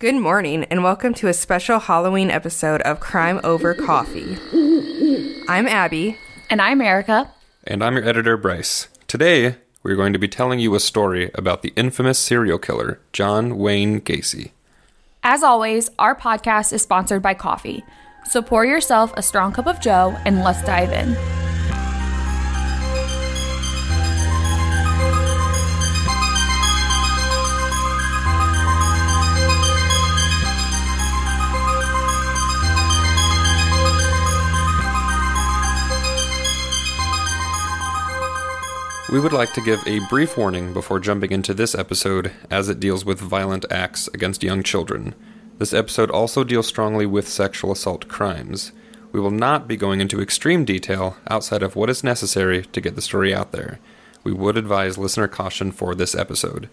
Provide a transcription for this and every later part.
Good morning, and welcome to a special Halloween episode of Crime Over Coffee. I'm Abby. And I'm Erica. And I'm your editor, Bryce. Today, we're going to be telling you a story about the infamous serial killer, John Wayne Gacy. As always, our podcast is sponsored by coffee. So pour yourself a strong cup of Joe and let's dive in. We would like to give a brief warning before jumping into this episode, as it deals with violent acts against young children. This episode also deals strongly with sexual assault crimes. We will not be going into extreme detail outside of what is necessary to get the story out there. We would advise listener caution for this episode.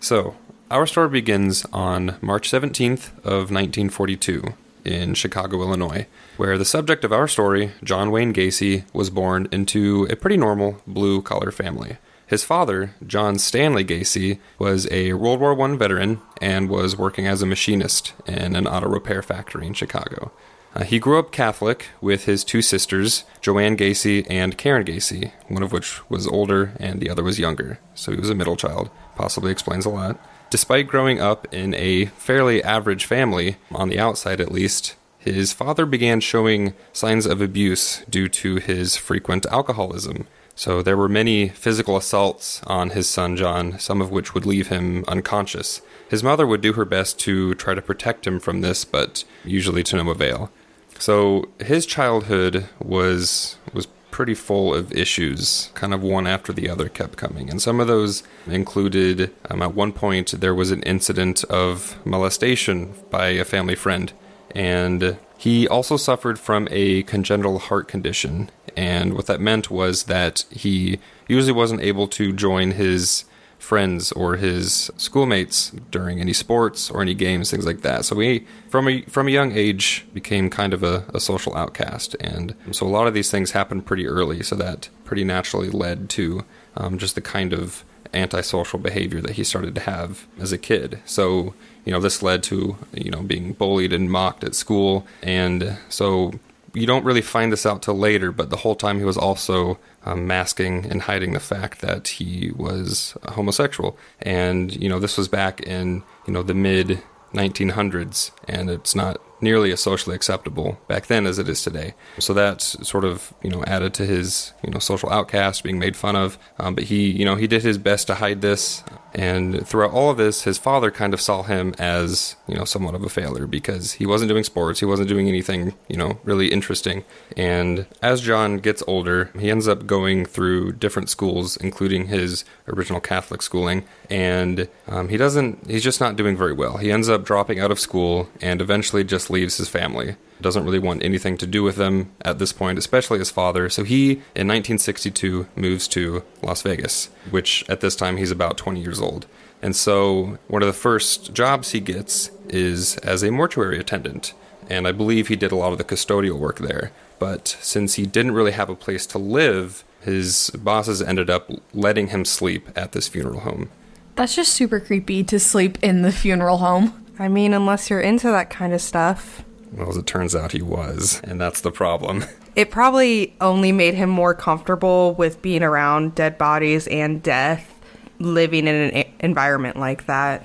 So, our story begins on March 17th of 1942 in Chicago, Illinois, where the subject of our story, John Wayne Gacy, was born into a pretty normal blue collar family. His father, John Stanley Gacy, was a World War I veteran and was working as a machinist in an auto repair factory in Chicago. Uh, he grew up Catholic with his two sisters, Joanne Gacy and Karen Gacy, one of which was older and the other was younger, so he was a middle child. Possibly explains a lot. Despite growing up in a fairly average family, on the outside at least, his father began showing signs of abuse due to his frequent alcoholism. So there were many physical assaults on his son John, some of which would leave him unconscious. His mother would do her best to try to protect him from this, but usually to no avail. So his childhood was was pretty full of issues, kind of one after the other kept coming. And some of those included, um, at one point, there was an incident of molestation by a family friend. And he also suffered from a congenital heart condition. And what that meant was that he usually wasn't able to join his friends or his schoolmates during any sports or any games, things like that. So he, from a from a young age, became kind of a, a social outcast, and so a lot of these things happened pretty early. So that pretty naturally led to um, just the kind of antisocial behavior that he started to have as a kid. So you know this led to you know being bullied and mocked at school, and so you don't really find this out till later, but the whole time he was also um, masking and hiding the fact that he was homosexual. And you know, this was back in you know the mid 1900s, and it's not nearly as socially acceptable back then as it is today. So that's sort of you know added to his you know social outcast, being made fun of. Um, but he you know he did his best to hide this, and throughout all of this, his father kind of saw him as you know somewhat of a failure because he wasn't doing sports, he wasn't doing anything you know really interesting. And as John gets older, he ends up going through different schools, including his original Catholic schooling, and um, he doesn't. He's just not doing very well. He ends up dropping out of school and eventually just leaves his family. Doesn't really want anything to do with them at this point, especially his father. So he, in 1962, moves to Las Vegas, which at this time he's about 20 years old. And so one of the first jobs he gets is as a mortuary attendant. And I believe he did a lot of the custodial work there. But since he didn't really have a place to live, his bosses ended up letting him sleep at this funeral home. That's just super creepy to sleep in the funeral home. I mean, unless you're into that kind of stuff. Well, as it turns out, he was, and that's the problem. It probably only made him more comfortable with being around dead bodies and death, living in an environment like that.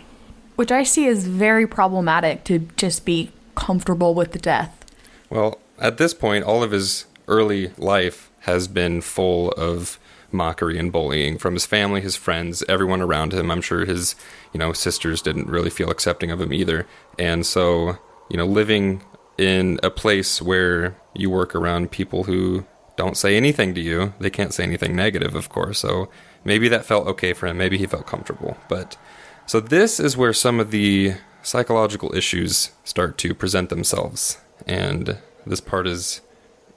Which I see as very problematic to just be comfortable with the death. Well, at this point, all of his early life has been full of mockery and bullying from his family, his friends, everyone around him. I'm sure his, you know, sisters didn't really feel accepting of him either. And so, you know, living in a place where you work around people who don't say anything to you, they can't say anything negative, of course. So maybe that felt okay for him. Maybe he felt comfortable. But so this is where some of the psychological issues start to present themselves. And this part is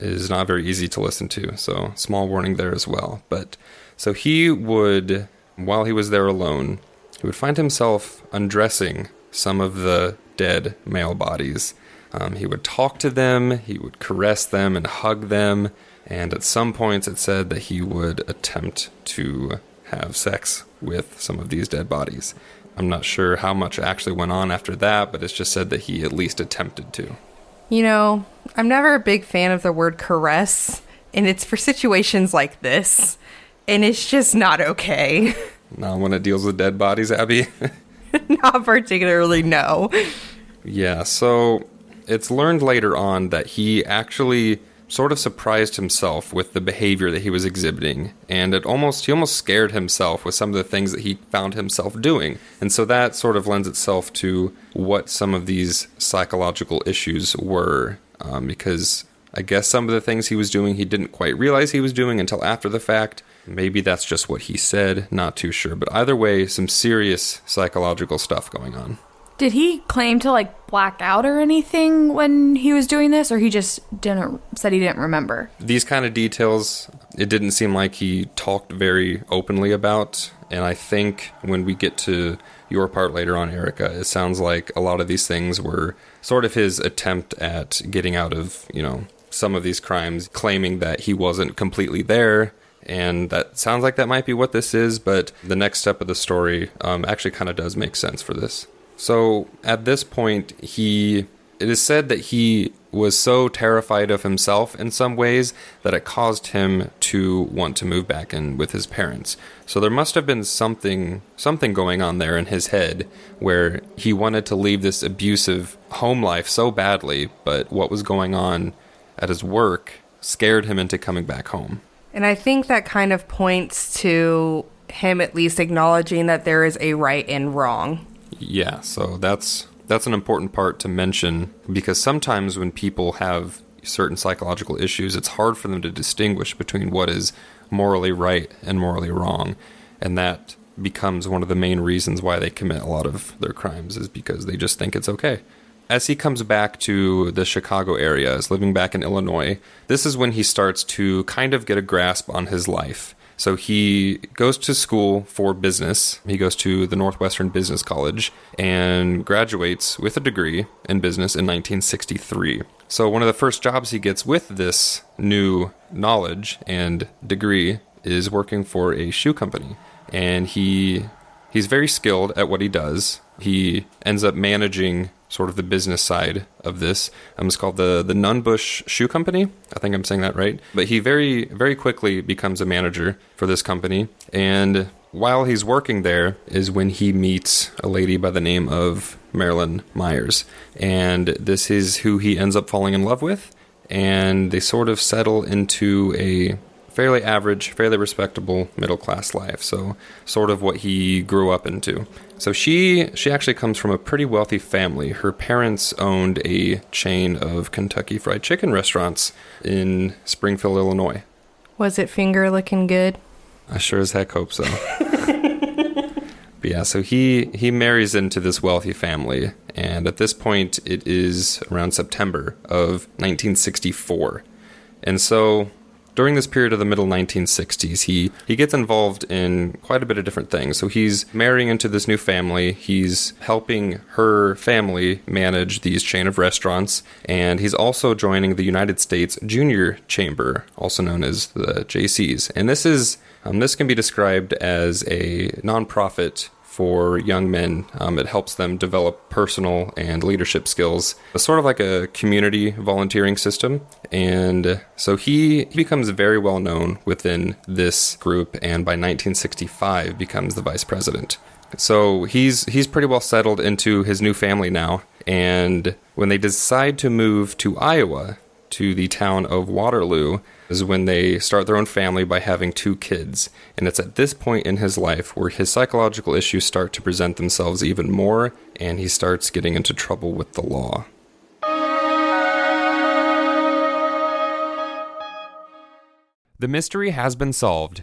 is not very easy to listen to. So, small warning there as well. But so he would, while he was there alone, he would find himself undressing some of the dead male bodies. Um, he would talk to them, he would caress them and hug them, and at some points it said that he would attempt to have sex with some of these dead bodies. I'm not sure how much actually went on after that, but it's just said that he at least attempted to. You know, I'm never a big fan of the word caress, and it's for situations like this, and it's just not okay. Not when it deals with dead bodies, Abby. not particularly, no. Yeah, so it's learned later on that he actually sort of surprised himself with the behavior that he was exhibiting and it almost he almost scared himself with some of the things that he found himself doing and so that sort of lends itself to what some of these psychological issues were um, because i guess some of the things he was doing he didn't quite realize he was doing until after the fact maybe that's just what he said not too sure but either way some serious psychological stuff going on Did he claim to like black out or anything when he was doing this, or he just didn't said he didn't remember? these kind of details it didn't seem like he talked very openly about and i think when we get to your part later on erica it sounds like a lot of these things were sort of his attempt at getting out of you know some of these crimes claiming that he wasn't completely there and that sounds like that might be what this is but the next step of the story um, actually kind of does make sense for this so at this point, he it is said that he was so terrified of himself in some ways that it caused him to want to move back in with his parents. So there must have been something something going on there in his head where he wanted to leave this abusive home life so badly, but what was going on at his work scared him into coming back home. And I think that kind of points to him at least acknowledging that there is a right and wrong. Yeah, so that's that's an important part to mention because sometimes when people have certain psychological issues, it's hard for them to distinguish between what is morally right and morally wrong, and that becomes one of the main reasons why they commit a lot of their crimes is because they just think it's okay. As he comes back to the Chicago area, is living back in Illinois, this is when he starts to kind of get a grasp on his life. So he goes to school for business. He goes to the Northwestern Business College and graduates with a degree in business in 1963. So one of the first jobs he gets with this new knowledge and degree is working for a shoe company. And he he's very skilled at what he does. He ends up managing sort of the business side of this. Um, it's called the the Nunn-Bush Shoe Company. I think I'm saying that right. But he very very quickly becomes a manager for this company, and while he's working there is when he meets a lady by the name of Marilyn Myers, and this is who he ends up falling in love with, and they sort of settle into a fairly average, fairly respectable middle class life. So sort of what he grew up into. So she she actually comes from a pretty wealthy family. Her parents owned a chain of Kentucky Fried Chicken restaurants in Springfield, Illinois. Was it finger looking good? I sure as heck hope so. but yeah, so he he marries into this wealthy family, and at this point, it is around September of 1964, and so during this period of the middle 1960s, he, he gets involved in quite a bit of different things. So he's marrying into this new family, he's helping her family manage these chain of restaurants, and he's also joining the United States Junior Chamber, also known as the Jaycees. And this is um, this can be described as a nonprofit for young men. Um, it helps them develop personal and leadership skills. It's sort of like a community volunteering system. And so he, he becomes very well known within this group, and by 1965 becomes the vice president. So he's he's pretty well settled into his new family now. And when they decide to move to Iowa, to the town of Waterloo, is when they start their own family by having two kids. And it's at this point in his life where his psychological issues start to present themselves even more, and he starts getting into trouble with the law. The mystery has been solved.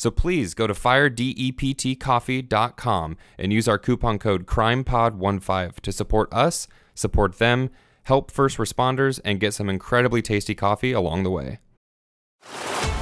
So please go to firedeptcoffee.com and use our coupon code CRIMEPOD15 to support us, support them, help first responders, and get some incredibly tasty coffee along the way.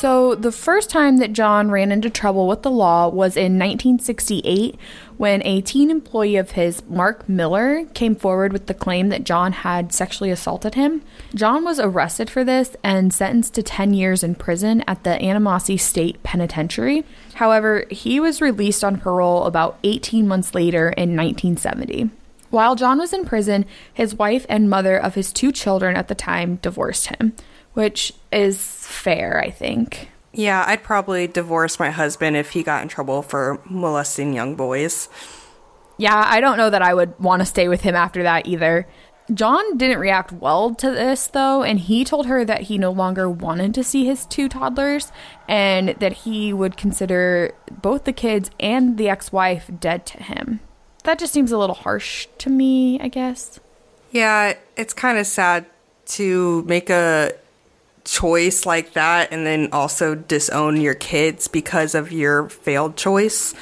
So, the first time that John ran into trouble with the law was in 1968 when a teen employee of his, Mark Miller, came forward with the claim that John had sexually assaulted him. John was arrested for this and sentenced to 10 years in prison at the Anamosa State Penitentiary. However, he was released on parole about 18 months later in 1970. While John was in prison, his wife and mother of his two children at the time divorced him, which is fair, I think. Yeah, I'd probably divorce my husband if he got in trouble for molesting young boys. Yeah, I don't know that I would want to stay with him after that either. John didn't react well to this, though, and he told her that he no longer wanted to see his two toddlers and that he would consider both the kids and the ex wife dead to him. That just seems a little harsh to me, I guess. Yeah, it's kind of sad to make a choice like that and then also disown your kids because of your failed choice.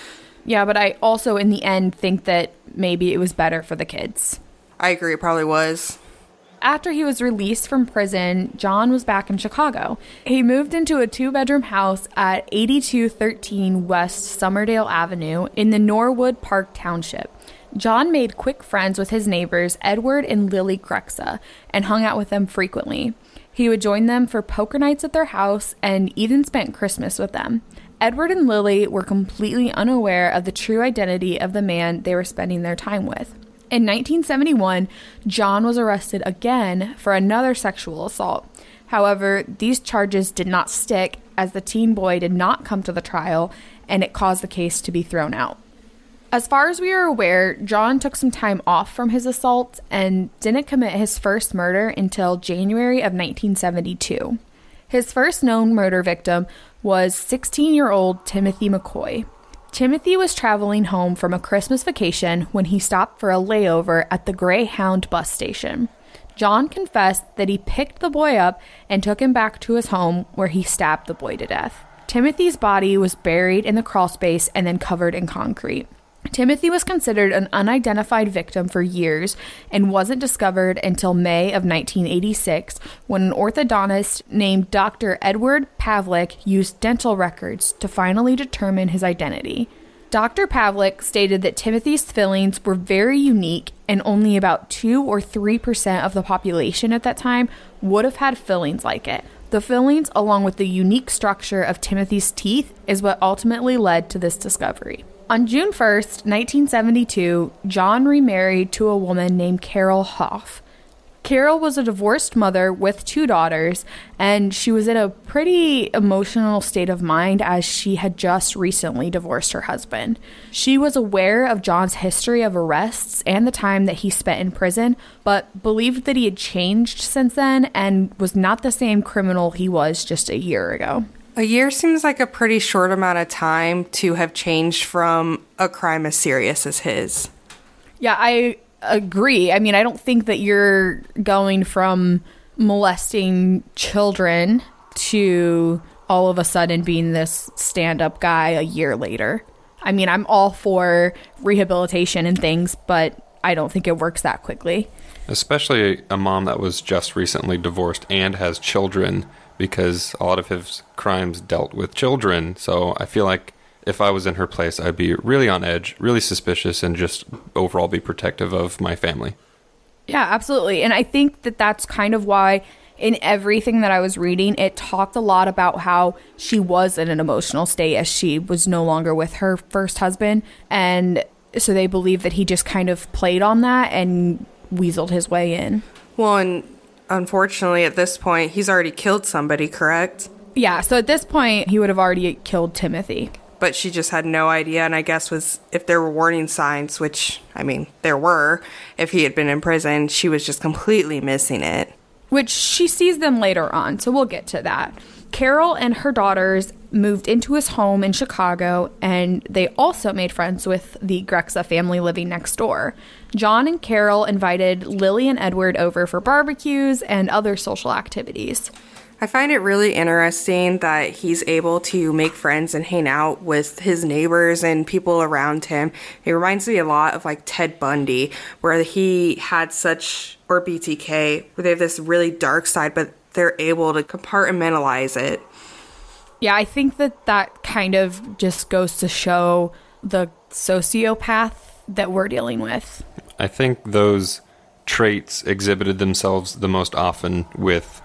Yeah, but I also, in the end, think that maybe it was better for the kids. I agree, it probably was. After he was released from prison, John was back in Chicago. He moved into a two bedroom house at 8213 West Summerdale Avenue in the Norwood Park Township. John made quick friends with his neighbors, Edward and Lily Grexa, and hung out with them frequently. He would join them for poker nights at their house and even spent Christmas with them. Edward and Lily were completely unaware of the true identity of the man they were spending their time with. In 1971, John was arrested again for another sexual assault. However, these charges did not stick as the teen boy did not come to the trial and it caused the case to be thrown out. As far as we are aware, John took some time off from his assaults and didn't commit his first murder until January of 1972. His first known murder victim was 16 year old Timothy McCoy. Timothy was traveling home from a Christmas vacation when he stopped for a layover at the Greyhound bus station. John confessed that he picked the boy up and took him back to his home where he stabbed the boy to death. Timothy's body was buried in the crawl space and then covered in concrete. Timothy was considered an unidentified victim for years and wasn't discovered until May of 1986 when an orthodontist named Dr. Edward Pavlik used dental records to finally determine his identity. Dr. Pavlik stated that Timothy's fillings were very unique and only about 2 or 3% of the population at that time would have had fillings like it. The fillings, along with the unique structure of Timothy's teeth, is what ultimately led to this discovery. On June 1st, 1972, John remarried to a woman named Carol Hoff. Carol was a divorced mother with two daughters, and she was in a pretty emotional state of mind as she had just recently divorced her husband. She was aware of John's history of arrests and the time that he spent in prison, but believed that he had changed since then and was not the same criminal he was just a year ago. A year seems like a pretty short amount of time to have changed from a crime as serious as his. Yeah, I agree. I mean, I don't think that you're going from molesting children to all of a sudden being this stand up guy a year later. I mean, I'm all for rehabilitation and things, but I don't think it works that quickly. Especially a mom that was just recently divorced and has children because a lot of his crimes dealt with children. So I feel like if I was in her place, I'd be really on edge, really suspicious, and just overall be protective of my family. Yeah, absolutely. And I think that that's kind of why in everything that I was reading, it talked a lot about how she was in an emotional state as she was no longer with her first husband. And so they believe that he just kind of played on that and weaseled his way in. Well, and unfortunately, at this point, he's already killed somebody, correct? Yeah, so at this point, he would have already killed Timothy. but she just had no idea. And I guess was if there were warning signs, which I mean there were, if he had been in prison, she was just completely missing it. Which she sees them later on, so we'll get to that. Carol and her daughters moved into his home in Chicago, and they also made friends with the Grexa family living next door. John and Carol invited Lily and Edward over for barbecues and other social activities. I find it really interesting that he's able to make friends and hang out with his neighbors and people around him. It reminds me a lot of like Ted Bundy, where he had such, or BTK, where they have this really dark side, but they're able to compartmentalize it. Yeah, I think that that kind of just goes to show the sociopath that we're dealing with. I think those traits exhibited themselves the most often with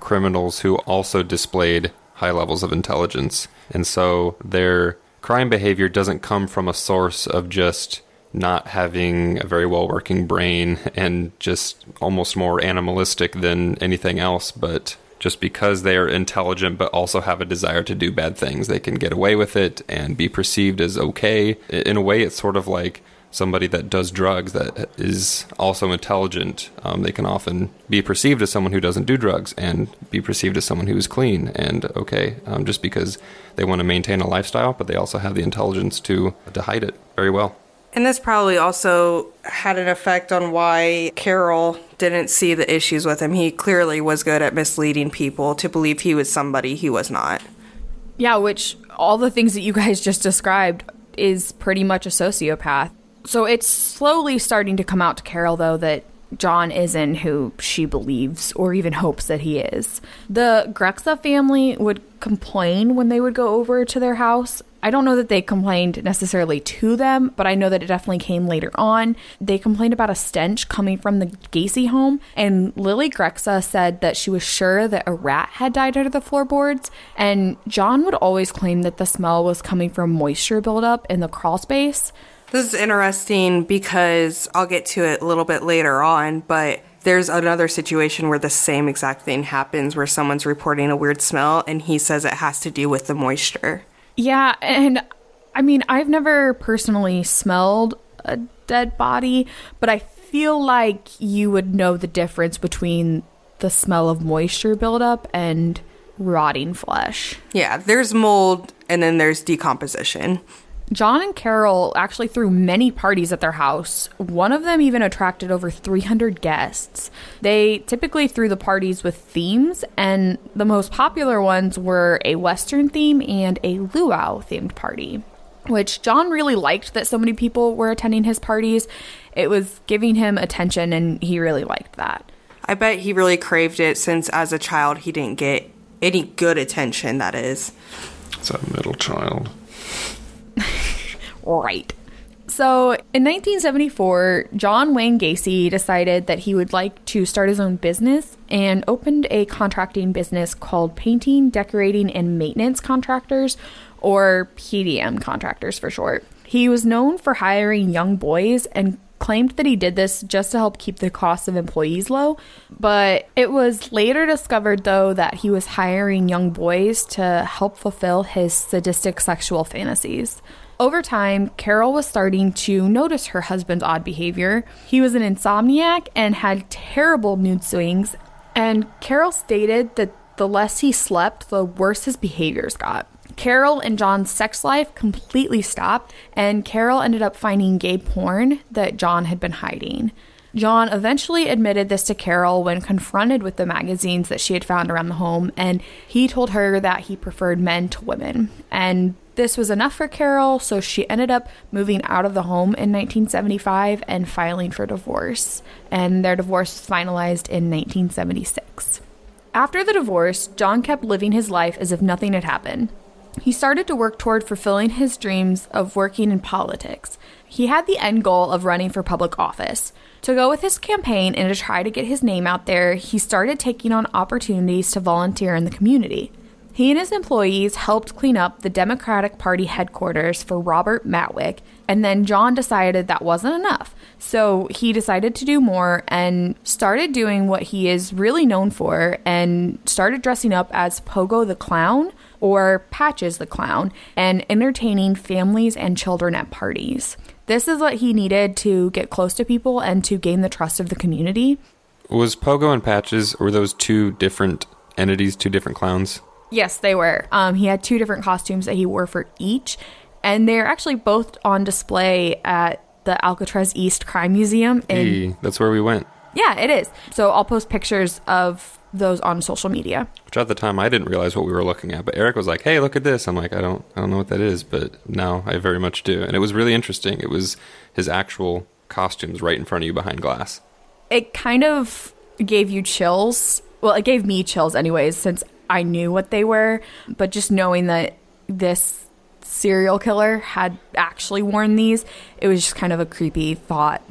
criminals who also displayed high levels of intelligence. And so their crime behavior doesn't come from a source of just not having a very well working brain and just almost more animalistic than anything else, but just because they are intelligent but also have a desire to do bad things, they can get away with it and be perceived as okay. In a way, it's sort of like somebody that does drugs that is also intelligent. Um, they can often be perceived as someone who doesn't do drugs and be perceived as someone who is clean and okay, um, just because they want to maintain a lifestyle, but they also have the intelligence to to hide it very well. And this probably also had an effect on why Carol didn't see the issues with him. He clearly was good at misleading people to believe he was somebody he was not. Yeah, which all the things that you guys just described is pretty much a sociopath. So it's slowly starting to come out to Carol, though, that John isn't who she believes or even hopes that he is. The Grexa family would complain when they would go over to their house. I don't know that they complained necessarily to them, but I know that it definitely came later on. They complained about a stench coming from the Gacy home, and Lily Grexa said that she was sure that a rat had died under the floorboards, and John would always claim that the smell was coming from moisture buildup in the crawl space. This is interesting because I'll get to it a little bit later on, but there's another situation where the same exact thing happens where someone's reporting a weird smell and he says it has to do with the moisture. Yeah, and I mean, I've never personally smelled a dead body, but I feel like you would know the difference between the smell of moisture buildup and rotting flesh. Yeah, there's mold and then there's decomposition. John and Carol actually threw many parties at their house. One of them even attracted over 300 guests. They typically threw the parties with themes, and the most popular ones were a Western theme and a luau themed party. Which John really liked that so many people were attending his parties. It was giving him attention, and he really liked that. I bet he really craved it since as a child he didn't get any good attention, that is. It's a middle child. right. So in 1974, John Wayne Gacy decided that he would like to start his own business and opened a contracting business called Painting, Decorating, and Maintenance Contractors, or PDM Contractors for short. He was known for hiring young boys and claimed that he did this just to help keep the cost of employees low. But it was later discovered, though, that he was hiring young boys to help fulfill his sadistic sexual fantasies. Over time, Carol was starting to notice her husband's odd behavior. He was an insomniac and had terrible mood swings, and Carol stated that the less he slept, the worse his behaviors got. Carol and John's sex life completely stopped, and Carol ended up finding gay porn that John had been hiding. John eventually admitted this to Carol when confronted with the magazines that she had found around the home, and he told her that he preferred men to women. And this was enough for Carol, so she ended up moving out of the home in 1975 and filing for divorce. And their divorce was finalized in 1976. After the divorce, John kept living his life as if nothing had happened. He started to work toward fulfilling his dreams of working in politics. He had the end goal of running for public office. To go with his campaign and to try to get his name out there, he started taking on opportunities to volunteer in the community. He and his employees helped clean up the Democratic Party headquarters for Robert Martwick, and then John decided that wasn't enough. So he decided to do more and started doing what he is really known for and started dressing up as Pogo the Clown or Patches the Clown, and entertaining families and children at parties. This is what he needed to get close to people and to gain the trust of the community. Was Pogo and Patches, were those two different entities, two different clowns? Yes, they were. Um, he had two different costumes that he wore for each, and they're actually both on display at the Alcatraz East Crime Museum. In, Hey, that's where we went. Yeah, it is. So I'll post pictures of those on social media. Which at the time I didn't realize what we were looking at, but Eric was like, "Hey, look at this." I'm like, "I don't, I don't know what that is," but now I very much do, and it was really interesting. It was his actual costumes right in front of you behind glass. It kind of gave you chills. Well, it gave me chills, anyways, since I knew what they were. But just knowing that this serial killer had actually worn these, it was just kind of a creepy thought.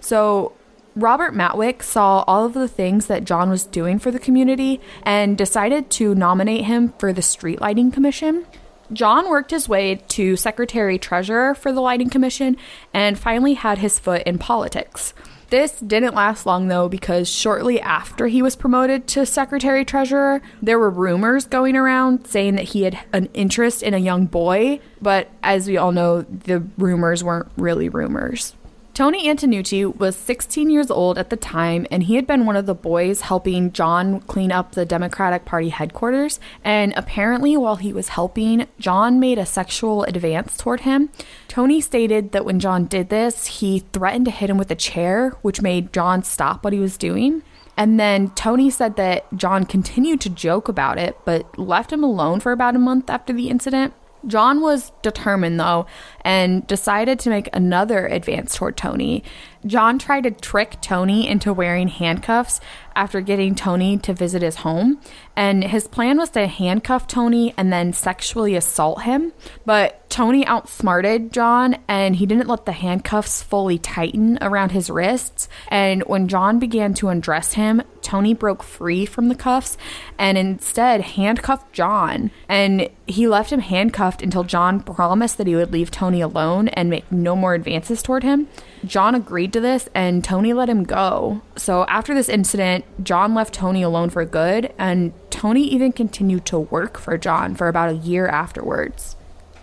So Robert Martwick saw all of the things that John was doing for the community and decided to nominate him for the Street Lighting Commission. John worked his way to secretary treasurer for the Lighting Commission and finally had his foot in politics. This didn't last long though, because shortly after he was promoted to secretary treasurer, there were rumors going around saying that he had an interest in a young boy, but as we all know, the rumors weren't really rumors. Tony Antonucci was 16 years old at the time, and he had been one of the boys helping John clean up the Democratic Party headquarters. And apparently, while he was helping, John made a sexual advance toward him. Tony stated that when John did this, he threatened to hit him with a chair, which made John stop what he was doing. And then Tony said that John continued to joke about it, but left him alone for about a month after the incident. John was determined, though, and decided to make another advance toward Tony. John tried to trick Tony into wearing handcuffs after getting Tony to visit his home, and his plan was to handcuff Tony and then sexually assault him. But Tony outsmarted John, and he didn't let the handcuffs fully tighten around his wrists. And when John began to undress him, Tony broke free from the cuffs and instead handcuffed John. And he left him handcuffed until John promised that he would leave Tony alone and make no more advances toward him. John agreed to this and Tony let him go. So after this incident, John left Tony alone for good, and Tony even continued to work for John for about a year afterwards.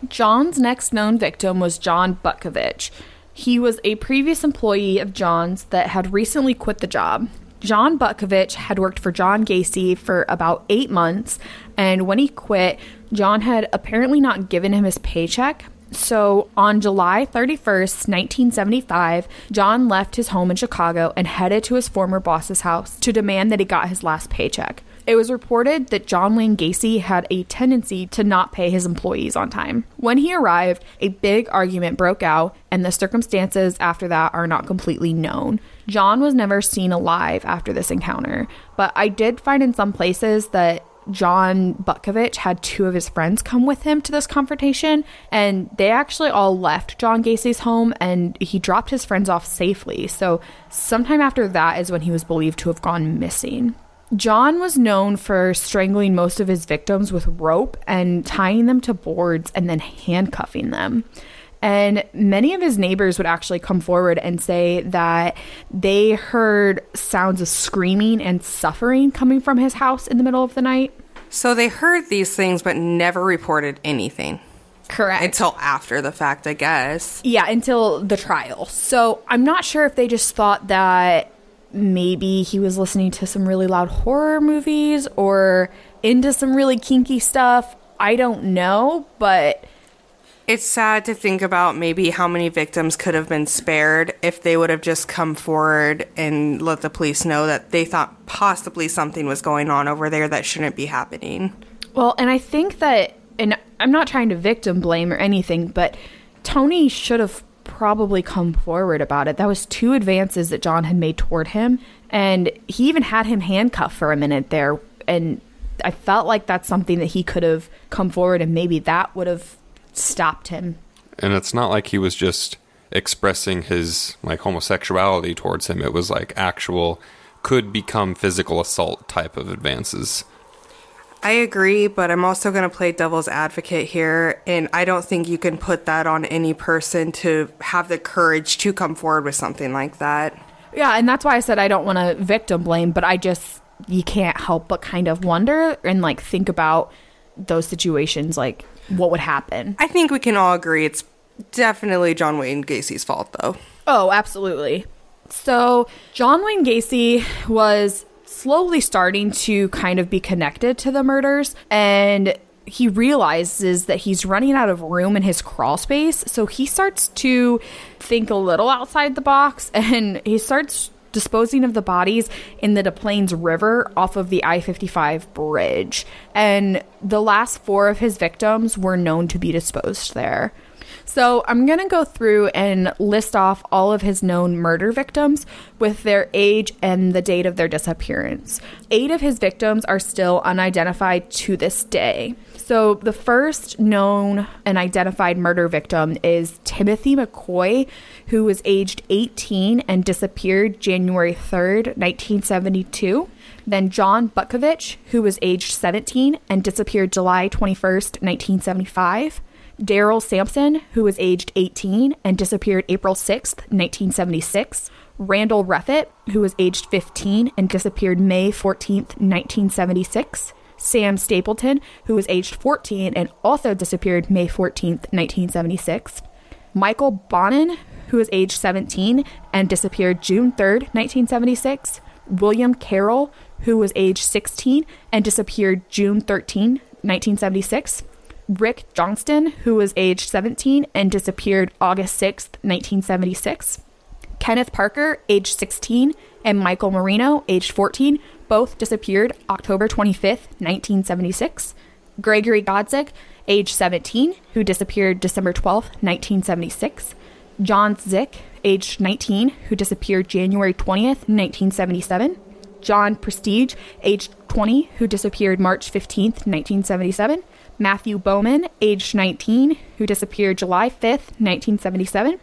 John's next known victim was John Butkovich. He was a previous employee of John's that had recently quit the job. John Butkovich had worked for John Gacy for about eight months, and when he quit, John had apparently not given him his paycheck. So on July 31st, 1975, John left his home in Chicago and headed to his former boss's house to demand that he got his last paycheck. It was reported that John Wayne Gacy had a tendency to not pay his employees on time. When he arrived, a big argument broke out, and the circumstances after that are not completely known. John was never seen alive after this encounter, but I did find in some places that John Butkovich had two of his friends come with him to this confrontation, and they actually all left John Gacy's home and he dropped his friends off safely. So, sometime after that is when he was believed to have gone missing. John was known for strangling most of his victims with rope and tying them to boards and then handcuffing them. And many of his neighbors would actually come forward and say that they heard sounds of screaming and suffering coming from his house in the middle of the night. So they heard these things but never reported anything Correct. until after the fact, I guess. yeah, until the trial. So I'm not sure if they just thought that maybe he was listening to some really loud horror movies or into some really kinky stuff. I don't know, but It's sad to think about maybe how many victims could have been spared if they would have just come forward and let the police know that they thought possibly something was going on over there that shouldn't be happening. Well, and I think that, and I'm not trying to victim blame or anything, but Tony should have probably come forward about it. That was two advances that John had made toward him, and he even had him handcuffed for a minute there. And I felt like that's something that he could have come forward, and maybe that would have stopped him. And it's not like he was just expressing his like homosexuality towards him. It was like actual could become physical assault type of advances. I agree, but I'm also going to play devil's advocate here, and I don't think you can put that on any person to have the courage to come forward with something like that. Yeah, and that's why I said I don't want to victim blame, but I just you can't help but kind of wonder and like think about those situations, like what would happen. I think we can all agree it's definitely John Wayne Gacy's fault, though. Oh, absolutely. So, John Wayne Gacy was slowly starting to kind of be connected to the murders and he realizes that he's running out of room in his crawl space. So he starts to think a little outside the box and he starts disposing of the bodies in the Des Plaines River off of the I 55 bridge. And the last four of his victims were known to be disposed there. So I'm going to go through and list off all of his known murder victims with their age and the date of their disappearance. Eight of his victims are still unidentified to this day. So the first known and identified murder victim is Timothy McCoy, who was aged 18 and disappeared January 3rd, 1972. Then John Butkovich, who was aged 17 and disappeared July 21st, 1975. Daryl Sampson, who was aged 18 and disappeared April 6th, 1976. Randall Reffett, who was aged 15 and disappeared May 14th, 1976. Sam Stapleton, who was aged 14 and also disappeared May 14th, 1976. Michael Bonnin, who was aged 17 and disappeared June 3rd, 1976. William Carroll, who was aged 16 and disappeared June 13, 1976. Rick Johnston, who was aged 17 and disappeared August 6th, 1976. Kenneth Parker, aged 16, and Michael Marino, aged 14, both disappeared October 25th, 1976. Gregory Godzik, age 17, who disappeared December 12th, 1976. John Szyc, age 19, who disappeared January 20th, 1977. John Prestidge, age 20, who disappeared March 15th, 1977. Matthew Bowman, aged 19, who disappeared July 5th, 1977.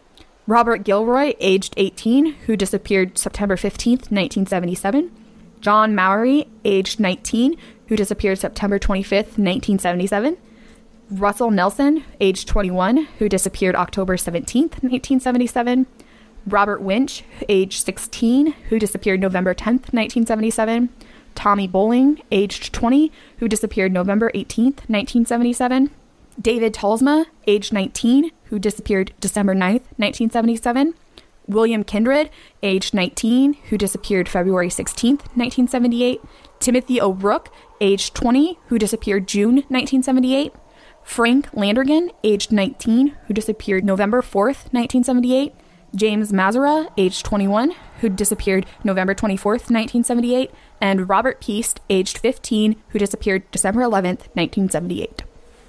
Robert Gilroy, aged 18, who disappeared September 15th, 1977. John Mowry, aged 19, who disappeared September 25th, 1977. Russell Nelson, aged 21, who disappeared October 17th, 1977. Robert Winch, aged 16, who disappeared November 10th, 1977. Tommy Boling, aged 20, who disappeared November 18th, 1977. David Talsma, aged 19, who disappeared December 9th, 1977. William Kindred, aged 19, who disappeared February 16th, 1978. Timothy O'Rourke, aged 20, who disappeared June 1978. Frank Landrigan, aged 19, who disappeared November 4th, 1978. James Mazzara, aged 21, who disappeared November 24th, 1978. And Robert Piest, aged 15, who disappeared December 11th, 1978.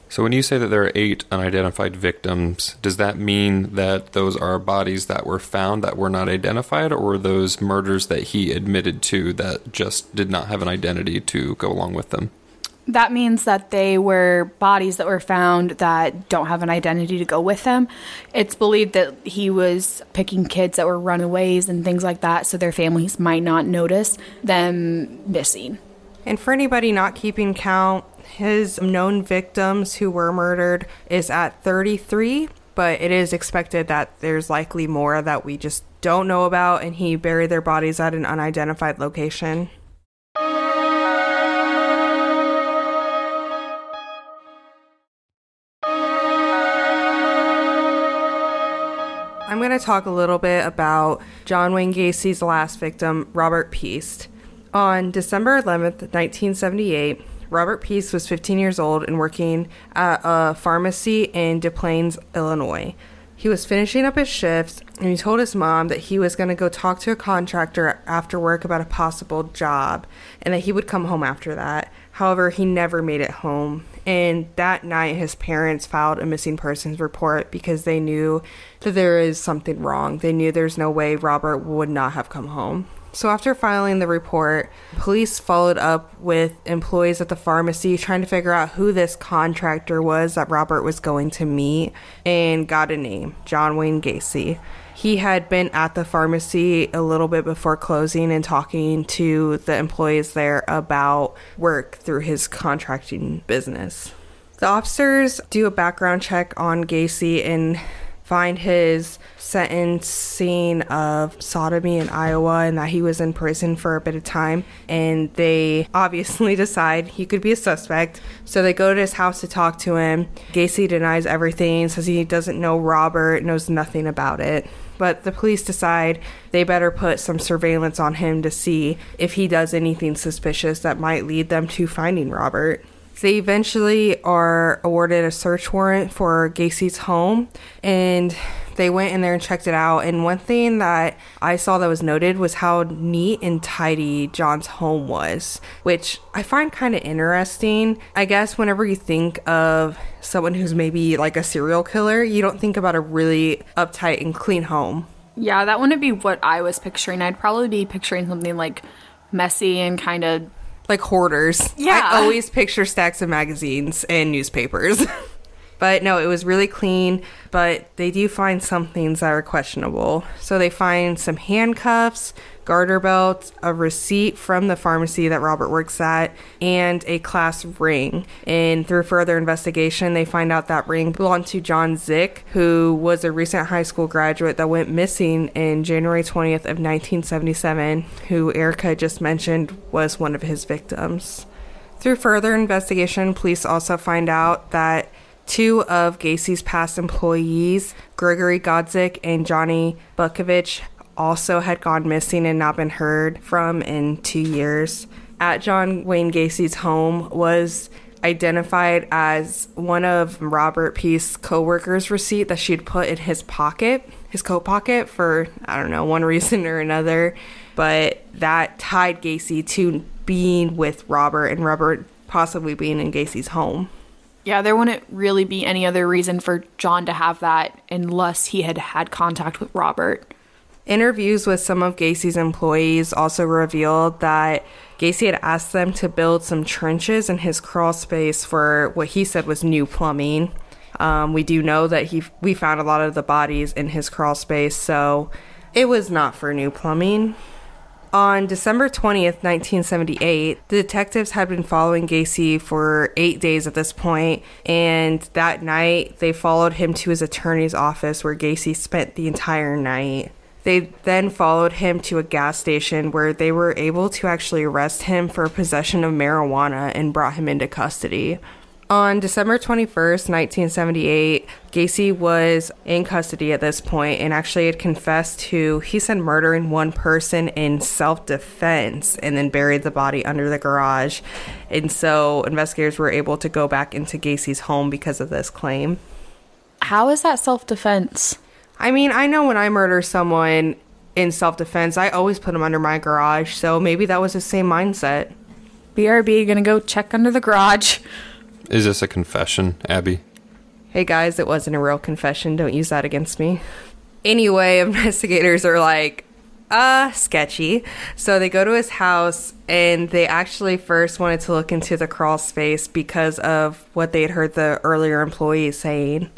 So, when you say that there are eight unidentified victims, does that mean that those are bodies that were found that were not identified, or those murders that he admitted to that just did not have an identity to go along with them? That means that they were bodies that were found that don't have an identity to go with them. It's believed that he was picking kids that were runaways and things like that, so their families might not notice them missing. And for anybody not keeping count, his known victims who were murdered is at 33, but it is expected that there's likely more that we just don't know about, and he buried their bodies at an unidentified location. Going to talk a little bit about John Wayne Gacy's last victim, Robert Piest. On December 11th, 1978, Robert Piest was 15 years old and working at a pharmacy in Des Plaines, Illinois. He was finishing up his shift and he told his mom that he was going to go talk to a contractor after work about a possible job and that he would come home after that. However, he never made it home. And that night, his parents filed a missing persons report because they knew that there is something wrong. They knew there's no way Robert would not have come home. So, after filing the report, police followed up with employees at the pharmacy trying to figure out who this contractor was that Robert was going to meet and got a name John Wayne Gacy. He had been at the pharmacy a little bit before closing and talking to the employees there about work through his contracting business. The officers do a background check on Gacy and find his sentencing of sodomy in Iowa and that he was in prison for a bit of time. And they obviously decide he could be a suspect. So they go to his house to talk to him. Gacy denies everything, says he doesn't know Robert, knows nothing about it. But the police decide they better put some surveillance on him to see if he does anything suspicious that might lead them to finding Robert. They eventually are awarded a search warrant for Gacy's home and they went in there and checked it out. And one thing that I saw that was noted was how neat and tidy John's home was, which I find kind of interesting. I guess whenever you think of someone who's maybe like a serial killer, you don't think about a really uptight and clean home. Yeah, that wouldn't be what I was picturing. I'd probably be picturing something like messy and kind of like hoarders. Yeah. I always picture stacks of magazines and newspapers. but no, it was really clean, but they do find some things that are questionable. So they find some handcuffs, garter belts, a receipt from the pharmacy that Robert works at, and a class ring. And through further investigation, they find out that ring belonged to John Szyc, who was a recent high school graduate that went missing in January 20th of 1977, who Erica just mentioned was one of his victims. Through further investigation, police also find out that two of Gacy's past employees, Gregory Godzik and Johnny Butkovich, also had gone missing and not been heard from in two years. At John Wayne Gacy's home was identified as one of Robert Piest's co-worker's receipt that she'd put in his pocket, his coat pocket for I don't know, one reason or another, but that tied Gacy to being with Robert and Robert possibly being in Gacy's home. Yeah, there wouldn't really be any other reason for John to have that unless he had had contact with Robert. Interviews with some of Gacy's employees also revealed that Gacy had asked them to build some trenches in his crawl space for what he said was new plumbing. Um, we do know that he we found a lot of the bodies in his crawl space, so it was not for new plumbing. On December 20th, 1978, the detectives had been following Gacy for eight days at this point, and that night they followed him to his attorney's office where Gacy spent the entire night. They then followed him to a gas station where they were able to actually arrest him for possession of marijuana and brought him into custody. On December 21st, 1978, Gacy was in custody at this point and actually had confessed to, he said, murdering one person in self defense and then buried the body under the garage. And so investigators were able to go back into Gacy's home because of this claim. How is that self defense? I mean, I know when I murder someone in self defense, I always put them under my garage, so maybe that was the same mindset. BRB gonna go check under the garage. Is this a confession, Abby? Hey guys, it wasn't a real confession. Don't use that against me. Anyway, investigators are like, uh, sketchy. So they go to his house and they actually first wanted to look into the crawl space because of what they had heard the earlier employees saying.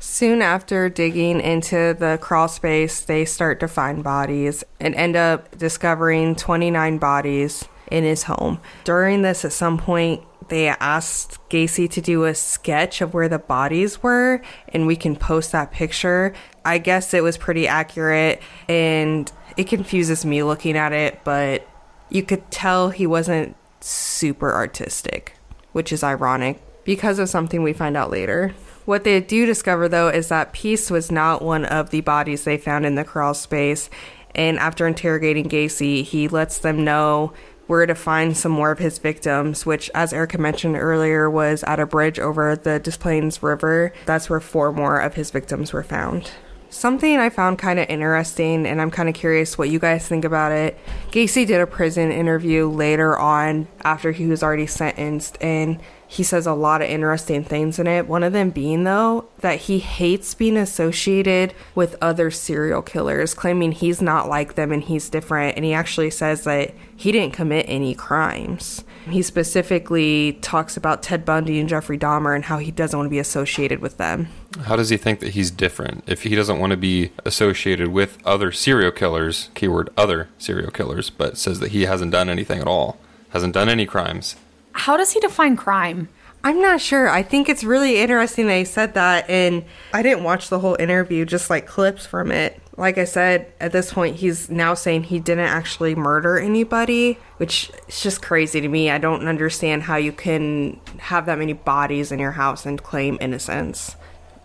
Soon after digging into the crawl space, they start to find bodies and end up discovering 29 bodies in his home. During this, at some point, they asked Gacy to do a sketch of where the bodies were, and we can post that picture. I guess it was pretty accurate, and it confuses me looking at it, but you could tell he wasn't super artistic, which is ironic because of something we find out later. What they do discover, though, is that Piest was not one of the bodies they found in the crawl space. And after interrogating Gacy, he lets them know where to find some more of his victims, which, as Erica mentioned earlier, was at a bridge over the Des Plaines River. That's where four more of his victims were found. Something I found kind of interesting, and I'm kind of curious what you guys think about it. Gacy did a prison interview later on after he was already sentenced, and he says a lot of interesting things in it. One of them being, though, that he hates being associated with other serial killers, claiming he's not like them and he's different. And he actually says that he didn't commit any crimes. He specifically talks about Ted Bundy and Jeffrey Dahmer and how he doesn't want to be associated with them. How does he think that he's different? If he doesn't want to be associated with other serial killers, keyword other serial killers, but says that he hasn't done anything at all, hasn't done any crimes, How does he define crime? I'm not sure. I think it's really interesting they said that, and I didn't watch the whole interview, just like clips from it. Like I said, at this point, he's now saying he didn't actually murder anybody, which is just crazy to me. I don't understand how you can have that many bodies in your house and claim innocence.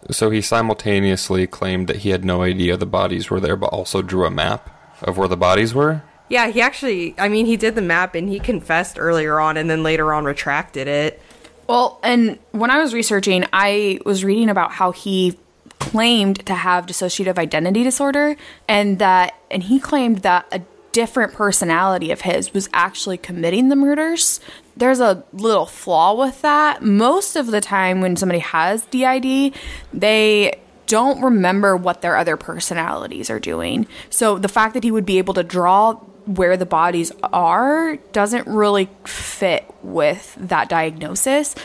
So he simultaneously claimed that he had no idea the bodies were there, but also drew a map of where the bodies were. Yeah, he actually, I mean, he did the map and he confessed earlier on and then later on retracted it. Well, and when I was researching, I was reading about how he claimed to have dissociative identity disorder and that and he claimed that a different personality of his was actually committing the murders. There's a little flaw with that. Most of the time when somebody has DID, they don't remember what their other personalities are doing. So the fact that he would be able to draw where the bodies are doesn't really fit with that diagnosis.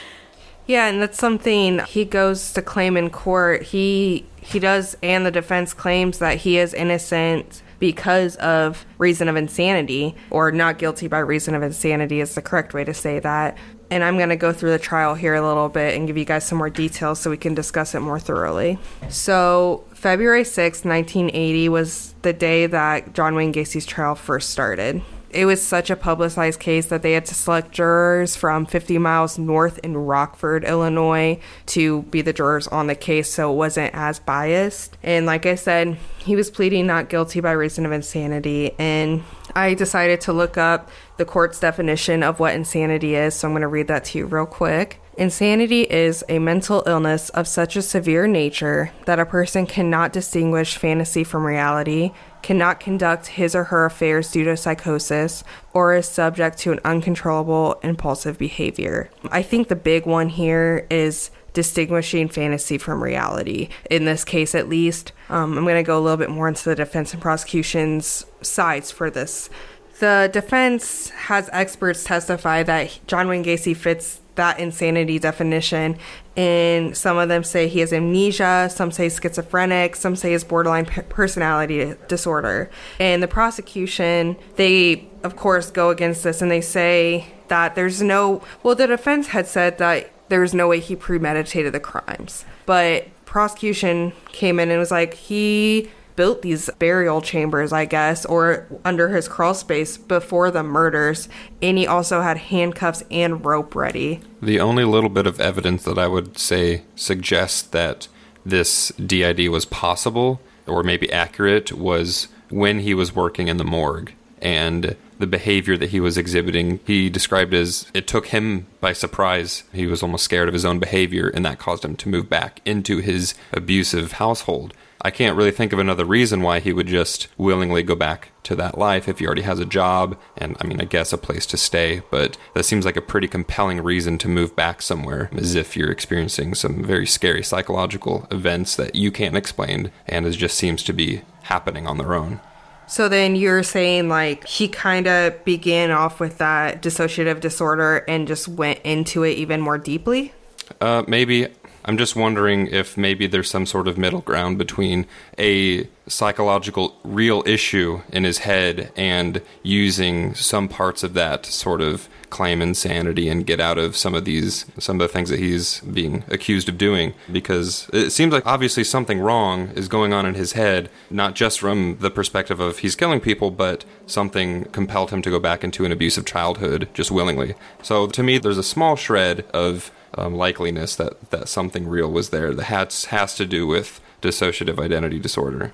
Yeah, and that's something he goes to claim in court. He he does and the defense claims that he is innocent because of reason of insanity or not guilty by reason of insanity is the correct way to say that. And I'm going to go through the trial here a little bit and give you guys some more details so we can discuss it more thoroughly. So, February 6, 1980 was the day that John Wayne Gacy's trial first started. It was such a publicized case that they had to select jurors from 50 miles north in Rockford, Illinois, to be the jurors on the case so it wasn't as biased. And like I said, he was pleading not guilty by reason of insanity. And I decided to look up the court's definition of what insanity is, so I'm going to read that to you real quick. Insanity is a mental illness of such a severe nature that a person cannot distinguish fantasy from reality, cannot conduct his or her affairs due to psychosis, or is subject to an uncontrollable impulsive behavior. I think the big one here is distinguishing fantasy from reality. In this case, at least, um, I'm going to go a little bit more into the defense and prosecution's sides for this. The defense has experts testify that John Wayne Gacy fits that insanity definition. And some of them say he has amnesia, some say schizophrenic, some say it's borderline personality disorder. And the prosecution, they of course go against this and they say that there's no, well, the defense had said that there's no way he premeditated the crimes. But prosecution came in and was like, he built these burial chambers, I guess, or under his crawl space before the murders, and he also had handcuffs and rope ready. The only little bit of evidence that I would say suggests that this DID was possible or maybe accurate was when he was working in the morgue and the behavior that he was exhibiting he described as it took him by surprise he was almost scared of his own behavior and that caused him to move back into his abusive household I can't really think of another reason why he would just willingly go back to that life if he already has a job and, I mean, I guess a place to stay. But that seems like a pretty compelling reason to move back somewhere, as if you're experiencing some very scary psychological events that you can't explain and it just seems to be happening on their own. So then you're saying like he kind of began off with that dissociative disorder and just went into it even more deeply? Uh, maybe I'm just wondering if maybe there's some sort of middle ground between a psychological real issue in his head and using some parts of that to sort of claim insanity and get out of some of these some of the things that he's being accused of doing. Because it seems like obviously something wrong is going on in his head not just from the perspective of he's killing people but something compelled him to go back into an abusive childhood just willingly. So to me there's a small shred of um, likeliness that, that something real was there that has, has to do with dissociative identity disorder.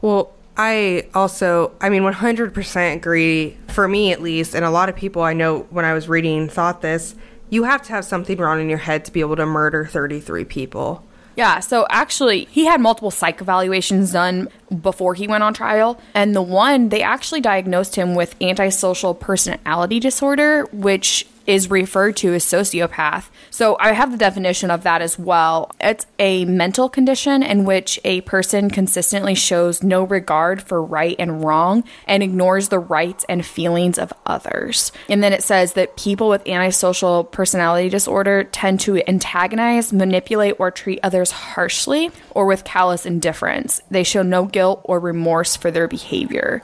Well, I also, I mean, 100% agree, for me at least, and a lot of people I know when I was reading thought this. You have to have something wrong in your head to be able to murder 33 people. Yeah, so actually, he had multiple psych evaluations done before he went on trial. And the one, they actually diagnosed him with antisocial personality disorder, which is referred to as sociopath. So I have the definition of that as well. It's a mental condition in which a person consistently shows no regard for right and wrong and ignores the rights and feelings of others. And then it says that people with antisocial personality disorder tend to antagonize, manipulate, or treat others harshly or with callous indifference. They show no guilt or remorse for their behavior.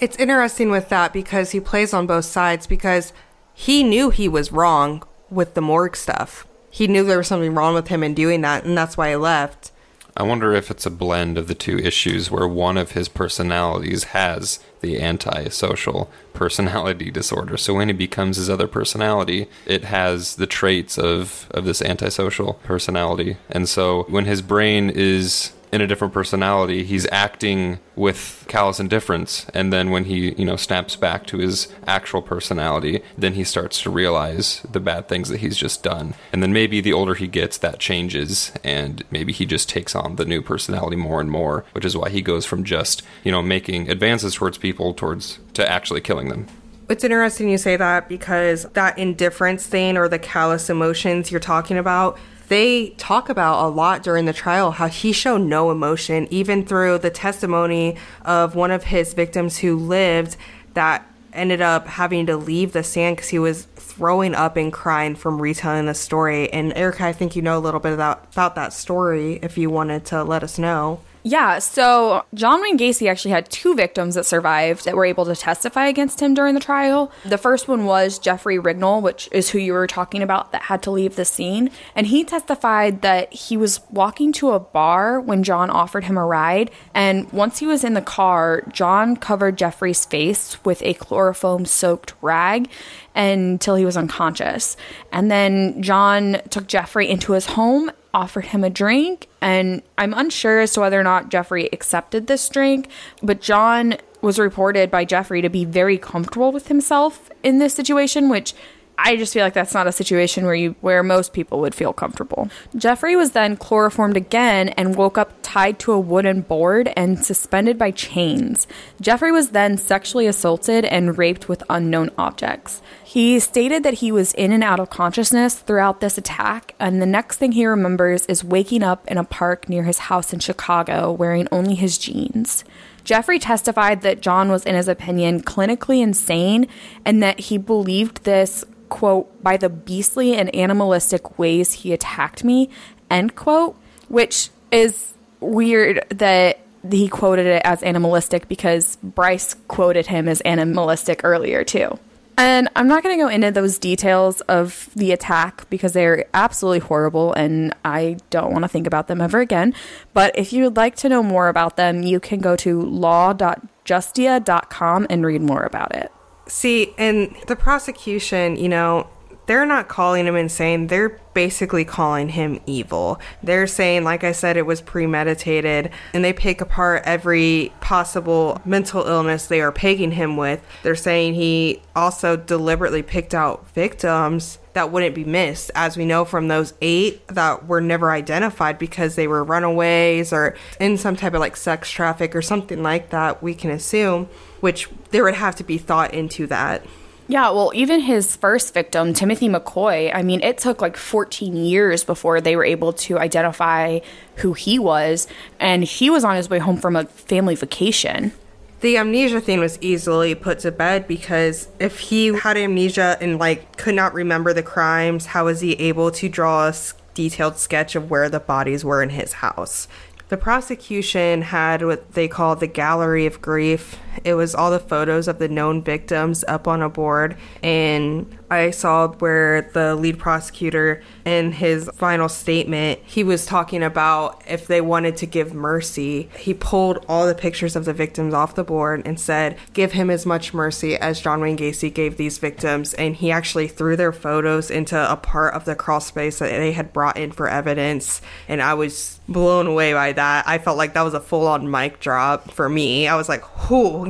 It's interesting with that because he plays on both sides because he knew he was wrong with the morgue stuff. he knew there was something wrong with him in doing that, and that's why he left. I wonder if it's a blend of the two issues where one of his personalities has the antisocial personality disorder. So when he becomes his other personality, it has the traits of, of this antisocial personality. And so when his brain is in a different personality, he's acting with callous indifference. And then when he, you know, snaps back to his actual personality, then he starts to realize the bad things that he's just done. And then maybe the older he gets, that changes. And maybe he just takes on the new personality more and more, which is why he goes from just, you know, making advances towards people towards to actually killing them. It's interesting you say that because that indifference thing or the callous emotions you're talking about they talk about a lot during the trial how he showed no emotion, even through the testimony of one of his victims who lived that ended up having to leave the stand because he was throwing up and crying from retelling the story. And Erica, I think you know a little bit about, about that story if you wanted to let us know. Yeah, so John Wayne Gacy actually had two victims that survived that were able to testify against him during the trial. The first one was Jeffrey Rignall, which is who you were talking about that had to leave the scene. And he testified that he was walking to a bar when John offered him a ride. And once he was in the car, John covered Jeffrey's face with a chloroform soaked rag until he was unconscious. And then John took Jeffrey into his home offered him a drink, and I'm unsure as to whether or not Jeffrey accepted this drink, but John was reported by Jeffrey to be very comfortable with himself in this situation, which I just feel like that's not a situation where you where most people would feel comfortable. Jeffrey was then chloroformed again and woke up tied to a wooden board and suspended by chains. Jeffrey was then sexually assaulted and raped with unknown objects. He stated that he was in and out of consciousness throughout this attack, and the next thing he remembers is waking up in a park near his house in Chicago wearing only his jeans. Jeffrey testified that John was, in his opinion, clinically insane and that he believed this quote, by the beastly and animalistic ways he attacked me, end quote, which is weird that he quoted it as animalistic because Bryce quoted him as animalistic earlier too. And I'm not going to go into those details of the attack because they're absolutely horrible and I don't want to think about them ever again. But if you'd like to know more about them, you can go to law.justia.com and read more about it. See, and the prosecution, you know, they're not calling him insane. They're basically calling him evil. They're saying, like I said, it was premeditated, and they pick apart every possible mental illness they are pegging him with. They're saying he also deliberately picked out victims that wouldn't be missed, as we know from those eight that were never identified because they were runaways or in some type of like sex traffic or something like that, we can assume, which there would have to be thought into that. Yeah, well, even his first victim, Timothy McCoy, I mean, it took like 14 years before they were able to identify who he was, and he was on his way home from a family vacation. The amnesia thing was easily put to bed because if he had amnesia and like could not remember the crimes, how was he able to draw a detailed sketch of where the bodies were in his house? The prosecution had what they call the gallery of grief. It was all the photos of the known victims up on a board, and I saw where the lead prosecutor, in his final statement, he was talking about if they wanted to give mercy. He pulled all the pictures of the victims off the board and said, Give him as much mercy as John Wayne Gacy gave these victims. And he actually threw their photos into a part of the crawl space that they had brought in for evidence. And I was blown away by that. I felt like that was a full on mic drop for me. I was like,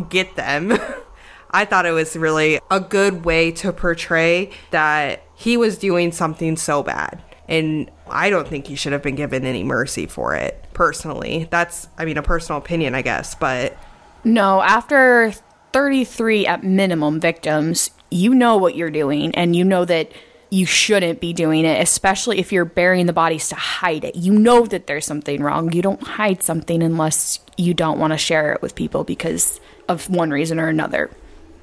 Get them? I thought it was really a good way to portray that he was doing something so bad. And I don't think he should have been given any mercy for it, personally. That's, I mean, a personal opinion, I guess, but. No, after 33 at minimum victims, you know what you're doing, and you know that you shouldn't be doing it, especially if you're burying the bodies to hide it. You know that there's something wrong. You don't hide something unless you don't want to share it with people because of one reason or another.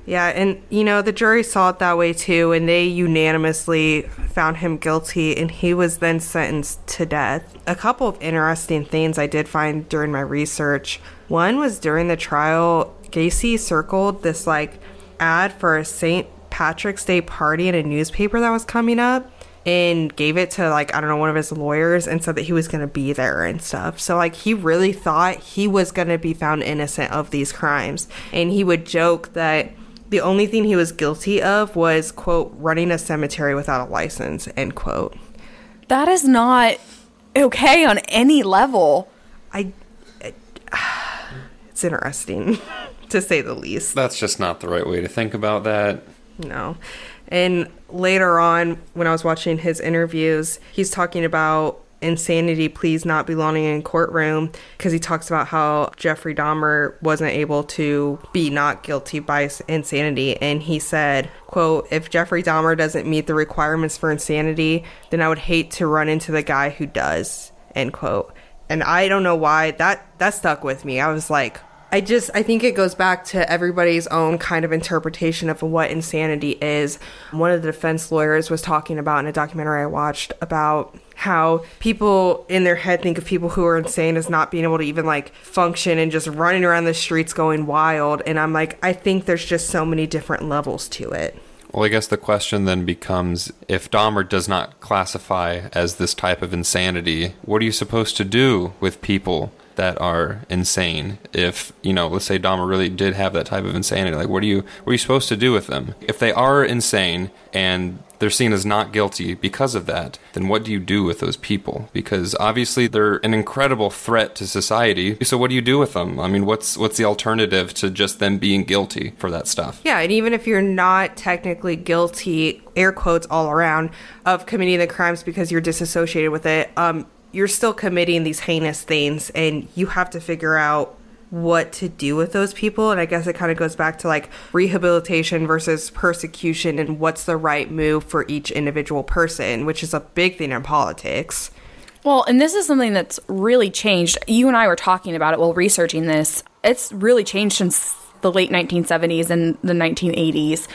Yeah, and you know, the jury saw it that way too, and they unanimously found him guilty, and he was then sentenced to death. A couple of interesting things I did find during my research. One was during the trial, Gacy circled this like ad for a St. Patrick's Day party in a newspaper that was coming up. And gave it to like I don't know one of his lawyers and said that he was going to be there and stuff. So like he really thought he was going to be found innocent of these crimes. And he would joke that the only thing he was guilty of was quote running a cemetery without a license end quote. That is not okay on any level. I it's interesting to say the least. That's just not the right way to think about that. No. And later on, when I was watching his interviews, he's talking about insanity please not belonging in courtroom because he talks about how Jeffrey Dahmer wasn't able to be not guilty by insanity. And he said quote if Jeffrey Dahmer doesn't meet the requirements for insanity then I would hate to run into the guy who does end quote. And I don't know why that that stuck with me. I was like I just I think it goes back to everybody's own kind of interpretation of what insanity is. One of the defense lawyers was talking about in a documentary I watched about how people in their head think of people who are insane as not being able to even like function and just running around the streets going wild and I'm like I think there's just so many different levels to it. Well, I guess the question then becomes if Dahmer does not classify as this type of insanity, what are you supposed to do with people that are insane. If you know, let's say Dahmer really did have that type of insanity, like what are you what are you supposed to do with them? If they are insane and they're seen as not guilty because of that, then what do you do with those people? Because obviously they're an incredible threat to society. So what do you do with them? I mean, what's what's the alternative to just them being guilty for that stuff? Yeah, and even if you're not technically guilty, air quotes all around, of committing the crimes because you're disassociated with it, um, you're still committing these heinous things and you have to figure out what to do with those people. And i guess it kind of goes back to like rehabilitation versus persecution and what's the right move for each individual person which is a big thing in politics. Well and this is something that's really changed. You and i were talking about it while researching this. It's really changed since the late 1970s and the 1980s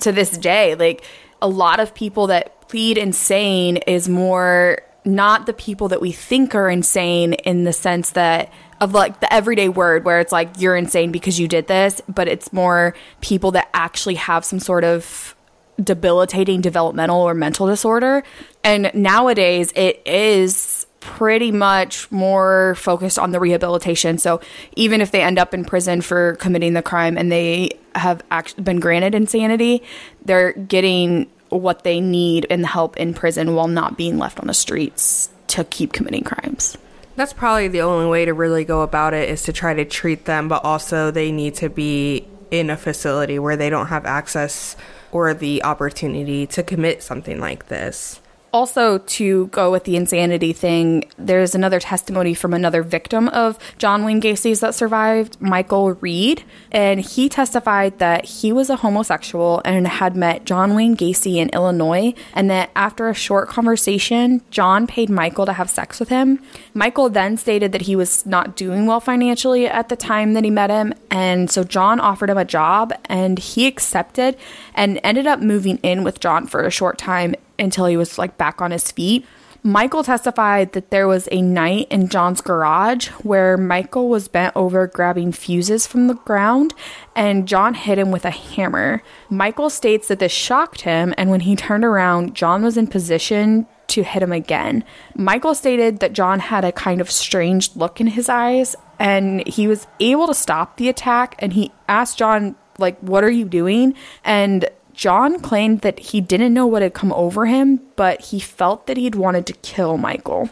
to this day. Like a lot of people that plead insane is more not the people that we think are insane in the sense that of like the everyday word where it's like you're insane because you did this, but it's more people that actually have some sort of debilitating developmental or mental disorder. And nowadays it is pretty much more focused on the rehabilitation. So even if they end up in prison for committing the crime and they have actually been granted insanity, they're getting what they need and help in prison while not being left on the streets to keep committing crimes. That's probably the only way to really go about it is to try to treat them, but also they need to be in a facility where they don't have access or the opportunity to commit something like this also to go with the insanity thing, there's another testimony from another victim of John Wayne Gacy's that survived, Michael Reed, and he testified that he was a homosexual and had met John Wayne Gacy in Illinois, and that after a short conversation, John paid Michael to have sex with him. Michael then stated that he was not doing well financially at the time that he met him, and so John offered him a job, and he accepted and ended up moving in with John for a short time until he was like back on his feet. Michael testified that there was a night in John's garage where Michael was bent over grabbing fuses from the ground and John hit him with a hammer. Michael states that this shocked him, and when he turned around, John was in position to hit him again. Michael stated that John had a kind of strange look in his eyes and he was able to stop the attack and he asked John like what are you doing? And John claimed that he didn't know what had come over him, but he felt that he'd wanted to kill Michael.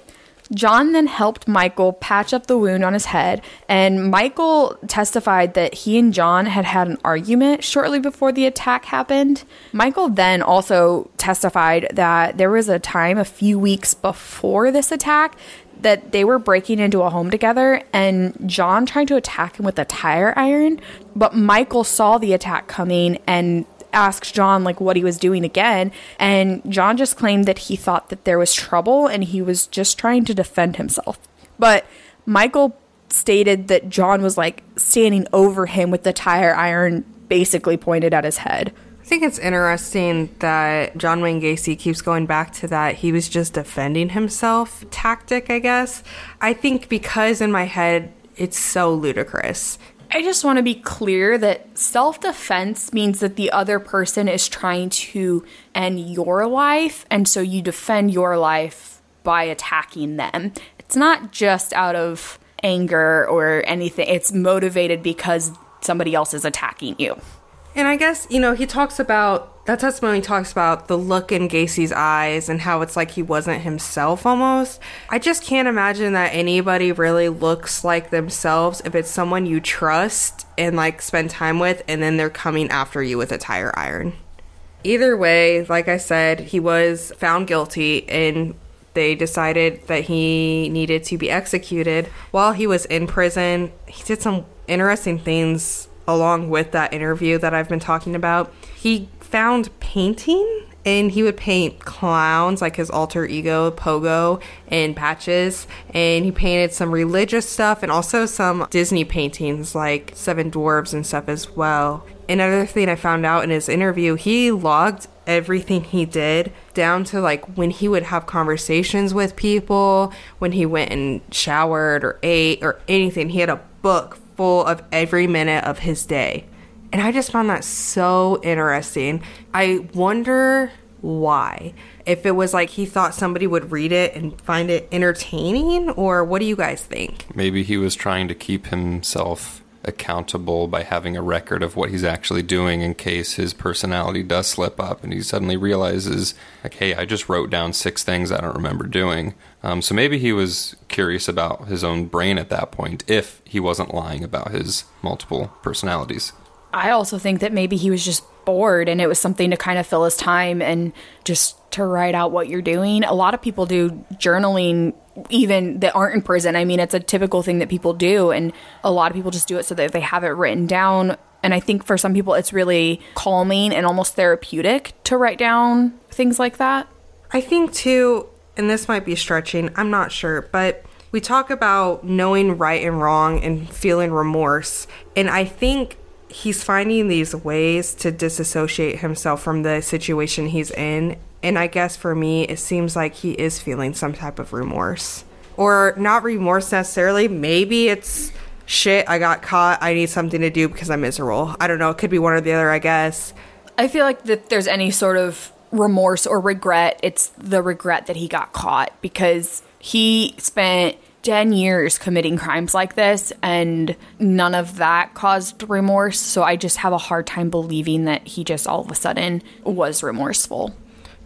John then helped Michael patch up the wound on his head, and Michael testified that he and John had had an argument shortly before the attack happened. Michael then also testified that there was a time a few weeks before this attack that they were breaking into a home together and John tried to attack him with a tire iron, but Michael saw the attack coming and asked John like what he was doing again, and John just claimed that he thought that there was trouble and he was just trying to defend himself. But Michael stated that John was like standing over him with the tire iron basically pointed at his head. I think it's interesting that John Wayne Gacy keeps going back to that he was just defending himself tactic, I guess. I think because in my head it's so ludicrous I just want to be clear that self defense means that the other person is trying to end your life, and so you defend your life by attacking them. It's not just out of anger or anything, it's motivated because somebody else is attacking you. And I guess, you know, he talks about that testimony talks about the look in Gacy's eyes and how it's like he wasn't himself almost. I just can't imagine that anybody really looks like themselves if it's someone you trust and like spend time with and then they're coming after you with a tire iron. Either way, like I said, he was found guilty and they decided that he needed to be executed. While he was in prison, he did some interesting things along with that interview that I've been talking about, he found painting and he would paint clowns like his alter ego Pogo and patches and he painted some religious stuff and also some Disney paintings like Seven Dwarves and stuff as well. Another thing I found out in his interview, he logged everything he did down to like when he would have conversations with people, when he went and showered or ate or anything. He had a book full of every minute of his day. And I just found that so interesting. I wonder why. If it was like he thought somebody would read it and find it entertaining, or what do you guys think? Maybe he was trying to keep himself accountable by having a record of what he's actually doing in case his personality does slip up and he suddenly realizes, like, hey, I just wrote down six things I don't remember doing. Um, so maybe he was curious about his own brain at that point if he wasn't lying about his multiple personalities. I also think that maybe he was just bored and it was something to kind of fill his time and just to write out what you're doing. A lot of people do journaling even that aren't in prison. I mean, it's a typical thing that people do, and a lot of people just do it so that they have it written down. And I think for some people, it's really calming and almost therapeutic to write down things like that. I think, too, and this might be stretching, I'm not sure, but we talk about knowing right and wrong and feeling remorse. And I think he's finding these ways to disassociate himself from the situation he's in and I guess for me, it seems like he is feeling some type of remorse. Or not remorse necessarily. Maybe it's shit, I got caught. I need something to do because I'm miserable. I don't know. It could be one or the other, I guess. I feel like that there's any sort of remorse or regret, it's the regret that he got caught because he spent 10 years committing crimes like this and none of that caused remorse. So I just have a hard time believing that he just all of a sudden was remorseful.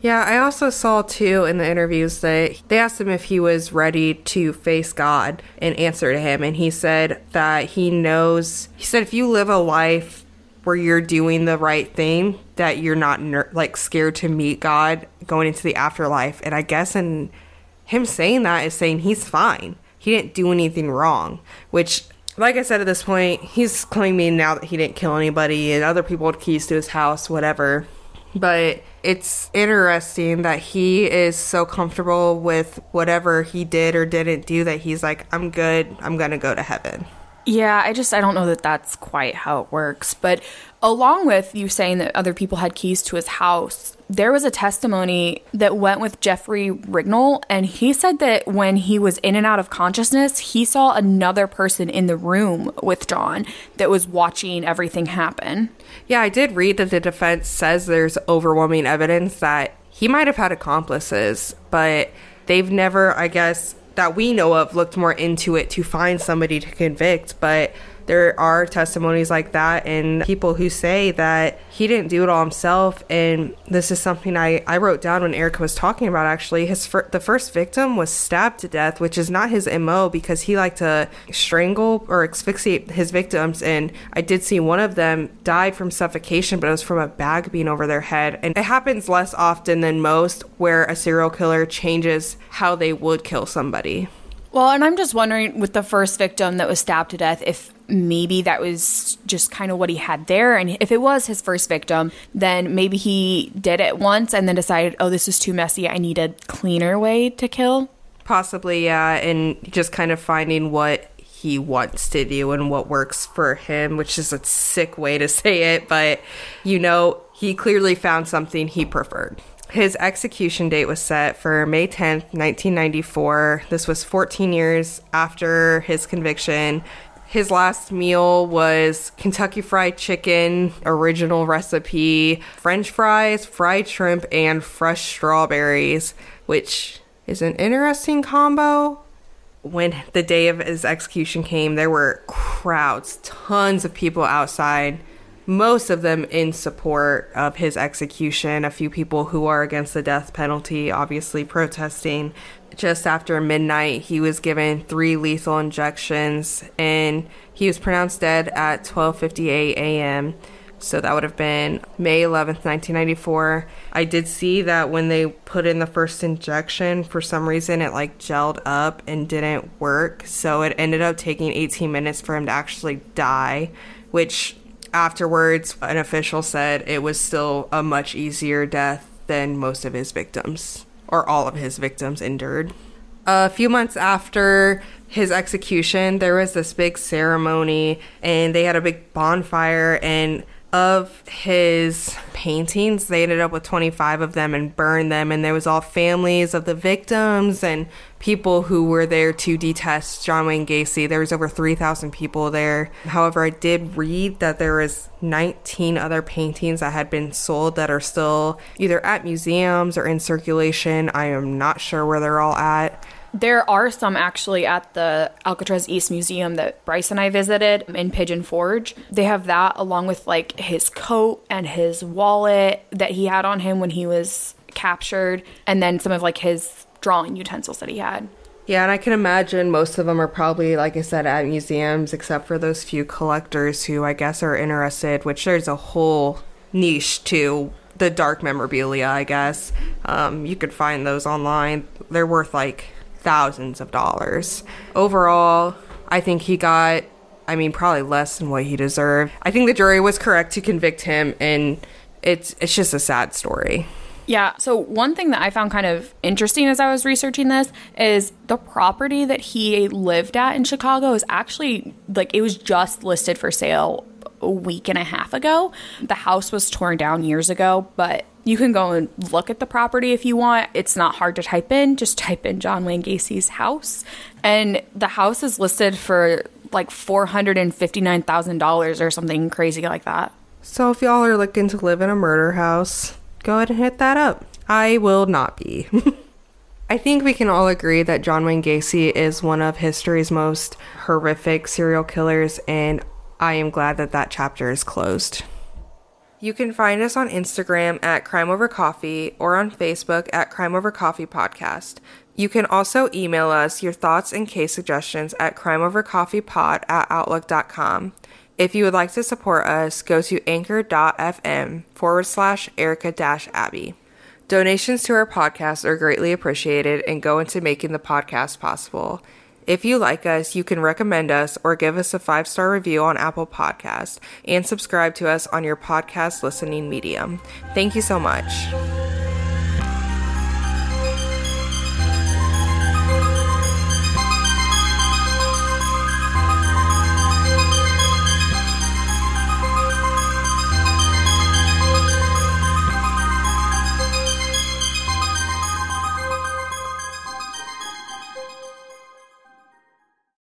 Yeah, I also saw too in the interviews that they asked him if he was ready to face God and answer to him. And he said that he knows, he said, if you live a life where you're doing the right thing, that you're not ner- like scared to meet God going into the afterlife. And I guess in him saying that is saying he's fine. He didn't do anything wrong, which like I said at this point, he's claiming now that he didn't kill anybody and other people had keys to his house, whatever. But it's interesting that he is so comfortable with whatever he did or didn't do that he's like, I'm good. I'm to go to heaven. Yeah, I just I don't know that that's quite how it works. But along with you saying that other people had keys to his house, there was a testimony that went with Jeffrey Rignall, and he said that when he was in and out of consciousness, he saw another person in the room with John that was watching everything happen. Yeah, I did read that the defense says there's overwhelming evidence that he might have had accomplices, but they've never, I guess, that we know of looked more into it to find somebody to convict, but there are testimonies like that and people who say that he didn't do it all himself. And this is something I, I wrote down when Erica was talking about actually. His fir- the first victim was stabbed to death which is not his MO because he liked to strangle or asphyxiate his victims. And I did see one of them died from suffocation but it was from a bag being over their head. And it happens less often than most where a serial killer changes how they would kill somebody. Well, and I'm just wondering with the first victim that was stabbed to death, if maybe that was just kind of what he had there. And if it was his first victim, then maybe he did it once and then decided, oh, this is too messy. I need a cleaner way to kill. Possibly, yeah. And just kind of finding what he wants to do and what works for him, which is a sick way to say it. But, you know, he clearly found something he preferred. His execution date was set for May 10th, 1994. This was 14 years after his conviction. His last meal was Kentucky Fried Chicken, original recipe, French fries, fried shrimp, and fresh strawberries, which is an interesting combo. When the day of his execution came, there were crowds, tons of people outside most of them in support of his execution. A few people who are against the death penalty, obviously protesting. Just after midnight, he was given three lethal injections, and he was pronounced dead at 12:58 a.m. So that would have been May 11th, 1994. I did see that when they put in the first injection, for some reason it like gelled up and didn't work. So it ended up taking 18 minutes for him to actually die, which afterwards, an official said it was still a much easier death than most of his victims, or all of his victims endured. A few months after his execution, there was this big ceremony, and they had a big bonfire, and of his paintings. They ended up with 25 of them and burned them. And there was all families of the victims and people who were there to detest John Wayne Gacy. There was over 3,000 people there. However, I did read that there was 19 other paintings that had been sold that are still either at museums or in circulation. I am not sure where they're all at. There are some actually at the Alcatraz East Museum that Bryce and I visited in Pigeon Forge. They have that along with like his coat and his wallet that he had on him when he was captured, and then some of like his drawing utensils that he had. Yeah, and I can imagine most of them are probably, like I said, at museums, except for those few collectors who I guess are interested, which there's a whole niche to the dark memorabilia, I guess. Um, you could find those online. They're worth like thousands of dollars. Overall, I think he got, I mean, probably less than what he deserved. I think the jury was correct to convict him, and it's it's just a sad story. Yeah. So, one thing that I found kind of interesting as I was researching this is the property that he lived at in Chicago is actually like it was just listed for sale a week and a half ago. The house was torn down years ago, but you can go and look at the property if you want. It's not hard to type in. Just type in John Wayne Gacy's house. And the house is listed for like $459,000 or something crazy like that. So if y'all are looking to live in a murder house, go ahead and hit that up. I will not be. I think we can all agree that John Wayne Gacy is one of history's most horrific serial killers, and I am glad that that chapter is closed. You can find us on Instagram at Crime Over Coffee or on Facebook at Crime Over Coffee Podcast. You can also email us your thoughts and case suggestions at crimeovercoffeepod at outlook.com. If you would like to support us, go to anchor.fm forward slash Erica Abby. Donations to our podcast are greatly appreciated and go into making the podcast possible. If you like us, you can recommend us or give us a five star review on Apple Podcasts and subscribe to us on your podcast listening medium. Thank you so much.